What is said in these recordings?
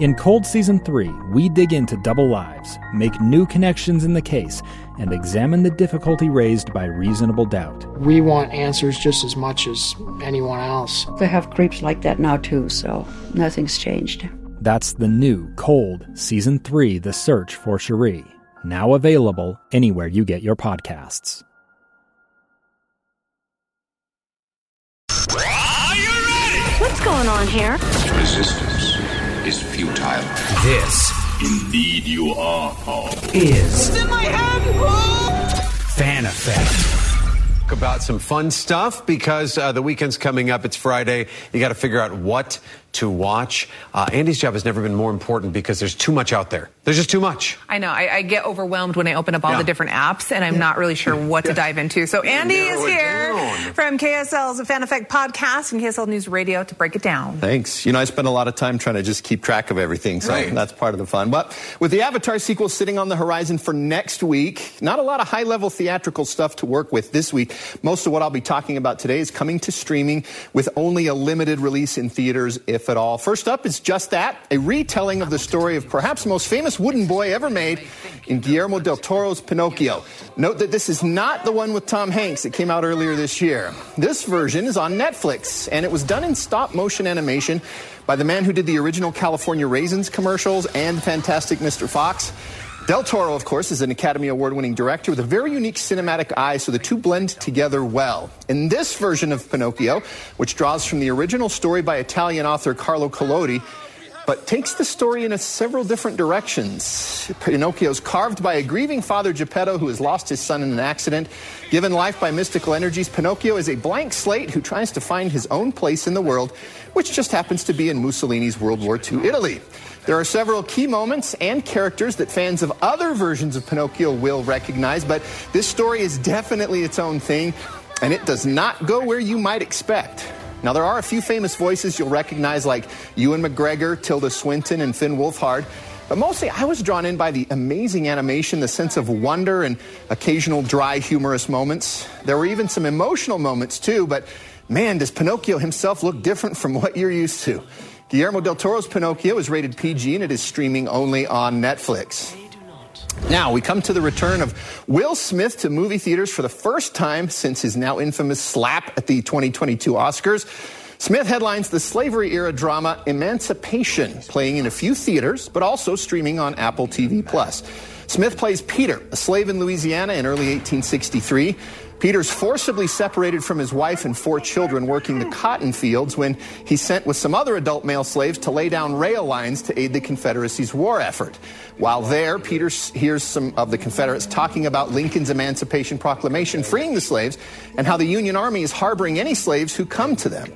In Cold Season 3, we dig into double lives, make new connections in the case, and examine the difficulty raised by reasonable doubt. We want answers just as much as anyone else. They have creeps like that now, too, so nothing's changed. That's the new Cold Season 3 The Search for Sheree, now available anywhere you get your podcasts. Are you ready? What's going on here? Resistance is futile. This, indeed, you are, Paul. Is it's in my hand. Fan Effect about some fun stuff because uh, the weekend's coming up. It's Friday. You got to figure out what to watch. Uh, Andy's job has never been more important because there's too much out there. There's just too much. I know. I, I get overwhelmed when I open up all Yeah. the different apps, and I'm not really sure what to dive into. So Andy is narrow it here down. from KSL's Fan Effect podcast and KSL News Radio to break it down. Thanks. You know, I spend a lot of time trying to just keep track of everything, so Right. that's part of the fun. But with the Avatar sequel sitting on the horizon for next week, not a lot of high level theatrical stuff to work with this week. Most of what I'll be talking about today is coming to streaming with only a limited release in theaters, if at all. First up is just that a retelling of the story of perhaps the most famous wooden boy ever made in Guillermo del Toro's Pinocchio. Note that this is not the one with Tom Hanks that came out earlier this year. This version is on Netflix, and it was done in stop motion animation by the man who did the original California Raisins commercials and Fantastic Mr. Fox. Del Toro, of course, is an Academy Award winning director with a very unique cinematic eye, so the two blend together well. In this version of Pinocchio, which draws from the original story by Italian author Carlo Collodi, but takes the story in several different directions. Pinocchio's carved by a grieving father Geppetto who has lost his son in an accident. Given life by mystical energies, Pinocchio is a blank slate who tries to find his own place in the world, which just happens to be in Mussolini's World War II Italy. There are several key moments and characters that fans of other versions of Pinocchio will recognize, but this story is definitely its own thing, and it does not go where you might expect. Now, there are a few famous voices you'll recognize, like Ewan McGregor, Tilda Swinton, and Finn Wolfhard. But mostly, I was drawn in by the amazing animation, the sense of wonder, and occasional dry, humorous moments. There were even some emotional moments, too, but man, does Pinocchio himself look different from what you're used to. Guillermo del Toro's Pinocchio is rated PG and it is streaming only on Netflix. Now, we come to the return of Will Smith to movie theaters for the first time since his now infamous slap at the 2022 Oscars. Smith headlines the slavery era drama Emancipation, playing in a few theaters, but also streaming on Apple TV Plus. Smith plays Peter, a slave in Louisiana in early 1863. Peter's forcibly separated from his wife and four children working the cotton fields when he's sent with some other adult male slaves to lay down rail lines to aid the Confederacy's war effort. While there, Peter hears some of the Confederates talking about Lincoln's Emancipation Proclamation freeing the slaves and how the Union Army is harboring any slaves who come to them.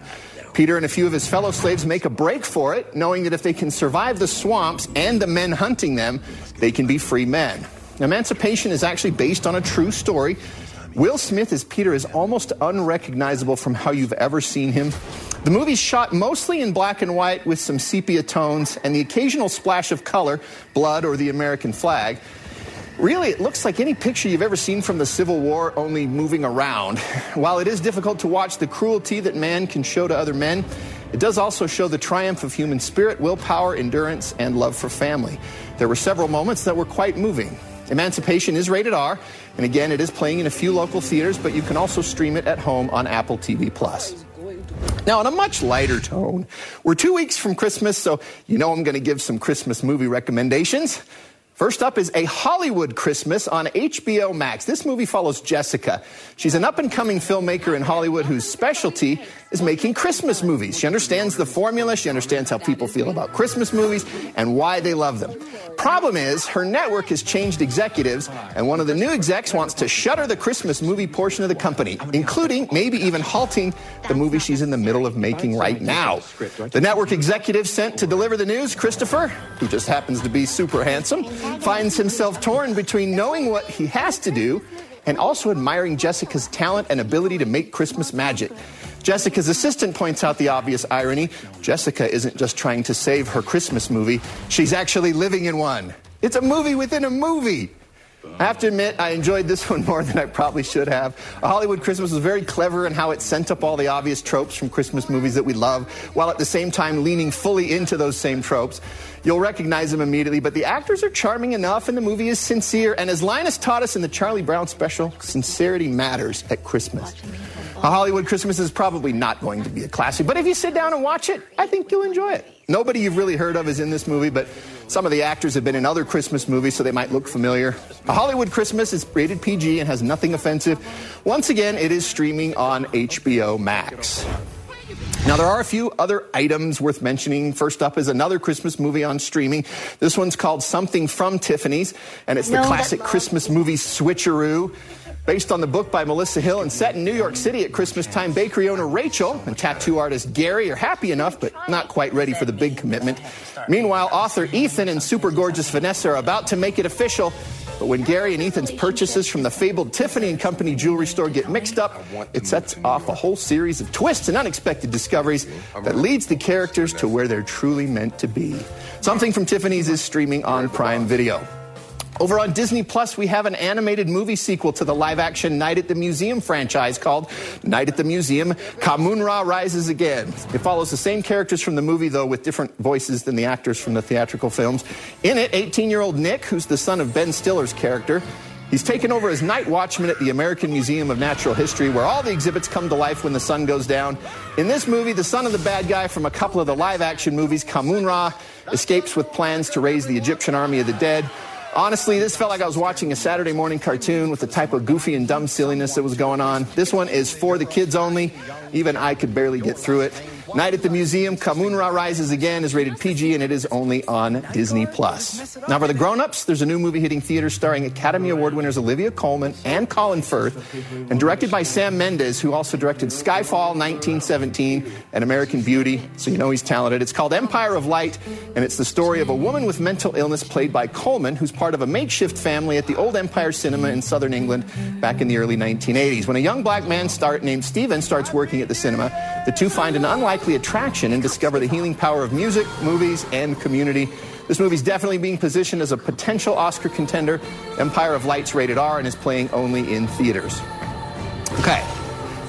Peter and a few of his fellow slaves make a break for it, knowing that if they can survive the swamps and the men hunting them, they can be free men. Emancipation is actually based on a true story. Will Smith as Peter is almost unrecognizable from how you've ever seen him. The movie's shot mostly in black and white with some sepia tones and the occasional splash of color, blood, or the American flag. Really, it looks like any picture you've ever seen from the Civil War, only moving around. While it is difficult to watch the cruelty that man can show to other men, it does also show the triumph of human spirit, willpower, endurance, and love for family. There were several moments that were quite moving. Emancipation is rated R, and again, it is playing in a few local theaters, but you can also stream it at home on Apple TV Plus. Now, on a much lighter tone, we're two weeks from Christmas, so you know I'm going to give some Christmas movie recommendations. First up is A Hollywood Christmas on HBO Max. This movie follows Jessica. She's an up and coming filmmaker in Hollywood whose specialty is making Christmas movies. She understands the formula, she understands how people feel about Christmas movies and why they love them. Problem is, her network has changed executives, and one of the new execs wants to shutter the Christmas movie portion of the company, including maybe even halting the movie she's in the middle of making right now. The network executive sent to deliver the news, Christopher, who just happens to be super handsome, finds himself torn between knowing what he has to do and also admiring Jessica's talent and ability to make Christmas magic. Jessica's assistant points out the obvious irony. Jessica isn't just trying to save her Christmas movie, she's actually living in one. It's a movie within a movie. I have to admit, I enjoyed this one more than I probably should have. A Hollywood Christmas was very clever in how it sent up all the obvious tropes from Christmas movies that we love, while at the same time leaning fully into those same tropes. You'll recognize them immediately, but the actors are charming enough and the movie is sincere. And as Linus taught us in the Charlie Brown special, sincerity matters at Christmas. A Hollywood Christmas is probably not going to be a classic, but if you sit down and watch it, I think you'll enjoy it. Nobody you've really heard of is in this movie, but some of the actors have been in other Christmas movies, so they might look familiar. A Hollywood Christmas is rated PG and has nothing offensive. Once again, it is streaming on HBO Max. Now, there are a few other items worth mentioning. First up is another Christmas movie on streaming. This one's called Something from Tiffany's, and it's the No, classic Christmas movie Switcheroo. Based on the book by Melissa Hill and set in New York City at Christmas time, bakery owner Rachel and tattoo artist Gary are happy enough, but not quite ready for the big commitment. Meanwhile, author Ethan and super gorgeous Vanessa are about to make it official. But when Gary and Ethan's purchases from the fabled Tiffany and Company jewelry store get mixed up, it sets off a whole series of twists and unexpected discoveries that leads the characters to where they're truly meant to be. Something from Tiffany's is streaming on Prime Video. Over on Disney Plus, we have an animated movie sequel to the live action Night at the Museum franchise called Night at the Museum Kahmunrah Rises Again. It follows the same characters from the movie, though, with different voices than the actors from the theatrical films. In it, 18 year old Nick, who's the son of Ben Stiller's character, He's taken over as night watchman at the American Museum of Natural History, where all the exhibits come to life when the sun goes down. In this movie, the son of the bad guy from a couple of the live action movies, Kahmunrah, escapes with plans to raise the Egyptian army of the dead. Honestly, this felt like I was watching a Saturday morning cartoon with the type of goofy and dumb silliness that was going on. This one is for the kids only. Even I could barely get through it. Night at the Museum, Kahmunrah Rises Again is rated PG and it is only on Disney Plus. Now for the grown-ups, there's a new movie hitting theaters starring Academy Award winners Olivia Colman and Colin Firth and directed by Sam Mendes, who also directed Skyfall 1917 and American Beauty, so you know he's talented. It's called Empire of Light and it's the story of a woman with mental illness played by Colman, who's part of a makeshift family at the Old Empire Cinema in southern England back in the early 1980s. When a young black man start, named Steven starts working at the cinema, the two find an unlikely attraction and discover the healing power of music, movies, and community. This movie's definitely being positioned as a potential Oscar contender. Empire of Light's rated R and is playing only in theaters. Okay.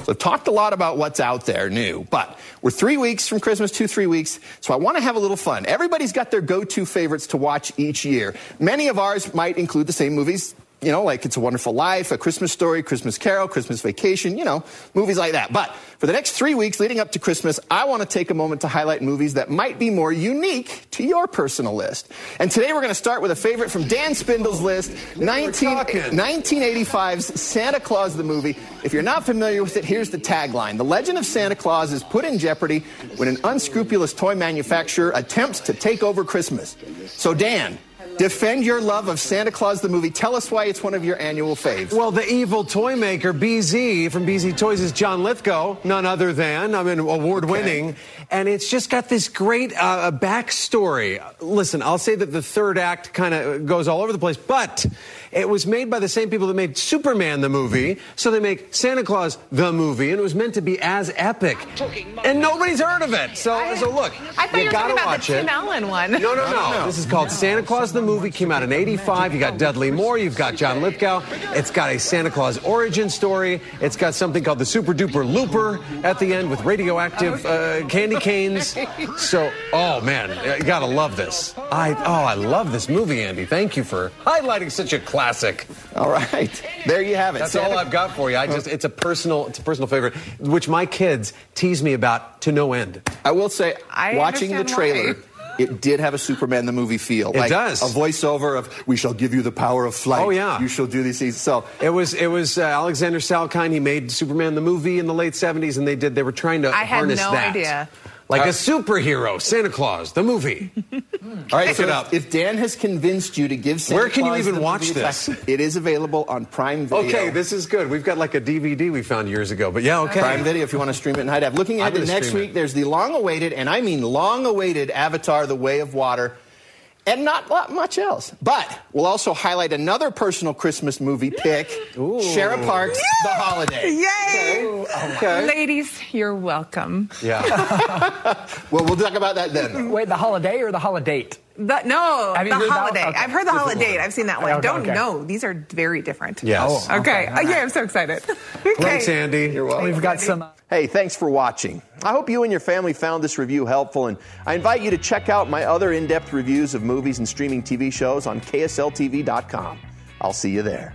So I've talked a lot about what's out there new, but we're three weeks from Christmas, two, three weeks, so I want to have a little fun. Everybody's got their go-to favorites to watch each year. Many of ours might include the same movies, you know, like It's a Wonderful Life, A Christmas Story, Christmas Carol, Christmas Vacation, you know, movies like that. But for the next three weeks leading up to Christmas, I want to take a moment to highlight movies that might be more unique to your personal list. And today we're going to start with a favorite from Dan Spindle's list, 19, 1985's Santa Claus the movie. If you're not familiar with it, here's the tagline. The legend of Santa Claus is put in jeopardy when an unscrupulous toy manufacturer attempts to take over Christmas. So Dan, Defend your love of Santa Claus the movie. Tell us why it's one of your annual faves. Well, the evil toy maker BZ from BZ Toys is John Lithgow, none other than I mean award winning, okay. and it's just got this great uh, backstory. Listen, I'll say that the third act kind of goes all over the place, but it was made by the same people that made Superman the movie, so they make Santa Claus the movie, and it was meant to be as epic, and nobody's heard of it. So, I, so look, I thought you, you were gotta talking about watch the it. Tim Allen one. No, no, no, no. This is called Santa Claus the movie. Came out in '85. You got Dudley Moore. You've got John Lithgow. It's got a Santa Claus origin story. It's got something called the Super Duper Looper at the end with radioactive uh, candy canes. So, oh man, you gotta love this. I oh, I love this movie, Andy. Thank you for highlighting such a classic. All right, there you have it. That's Santa- all I've got for you. I just it's a personal it's a personal favorite, which my kids tease me about to no end. I will say, I watching the trailer. why. it did have a Superman the movie feel. It like does. A voiceover of "We shall give you the power of flight." Oh, yeah. You shall do these things. So It was it was uh, Alexander Salkind. He made Superman the movie in the late '70s, and they did they were trying to I had harness no that. idea. Like Uh, a superhero, Santa Claus, the movie. All right, Look so it if- up. If Dan has convinced you to give Santa Where can you even watch this? try, It is available on Prime Video. Okay, this is good. We've got like a DVD we found years ago, but yeah, okay. Prime Video if you want to stream it in high def. Looking I'm ahead to next week, it. there's the long-awaited, and I mean long-awaited, Avatar: The Way of Water, and not lot much else. But we'll also highlight another personal Christmas movie pick: Shara Parks' The Holiday. Yay! Okay. Ladies, you're welcome. Yeah. Well, we'll talk about that then. Wait, the holiday or the holiday? The, no, Have you the heard that holiday. Okay. I've heard the holiday. I've seen that one. Okay, Don't okay. know. These are very different. Yes. Oh. Okay. Okay, all Yeah, I'm so excited. Okay. Thanks, Andy. You're welcome. We've got some. Uh, hey, thanks for watching. I hope you and your family found this review helpful, and I invite you to check out my other in depth reviews of movies and streaming TV shows on KSLTV.com. I'll see you there.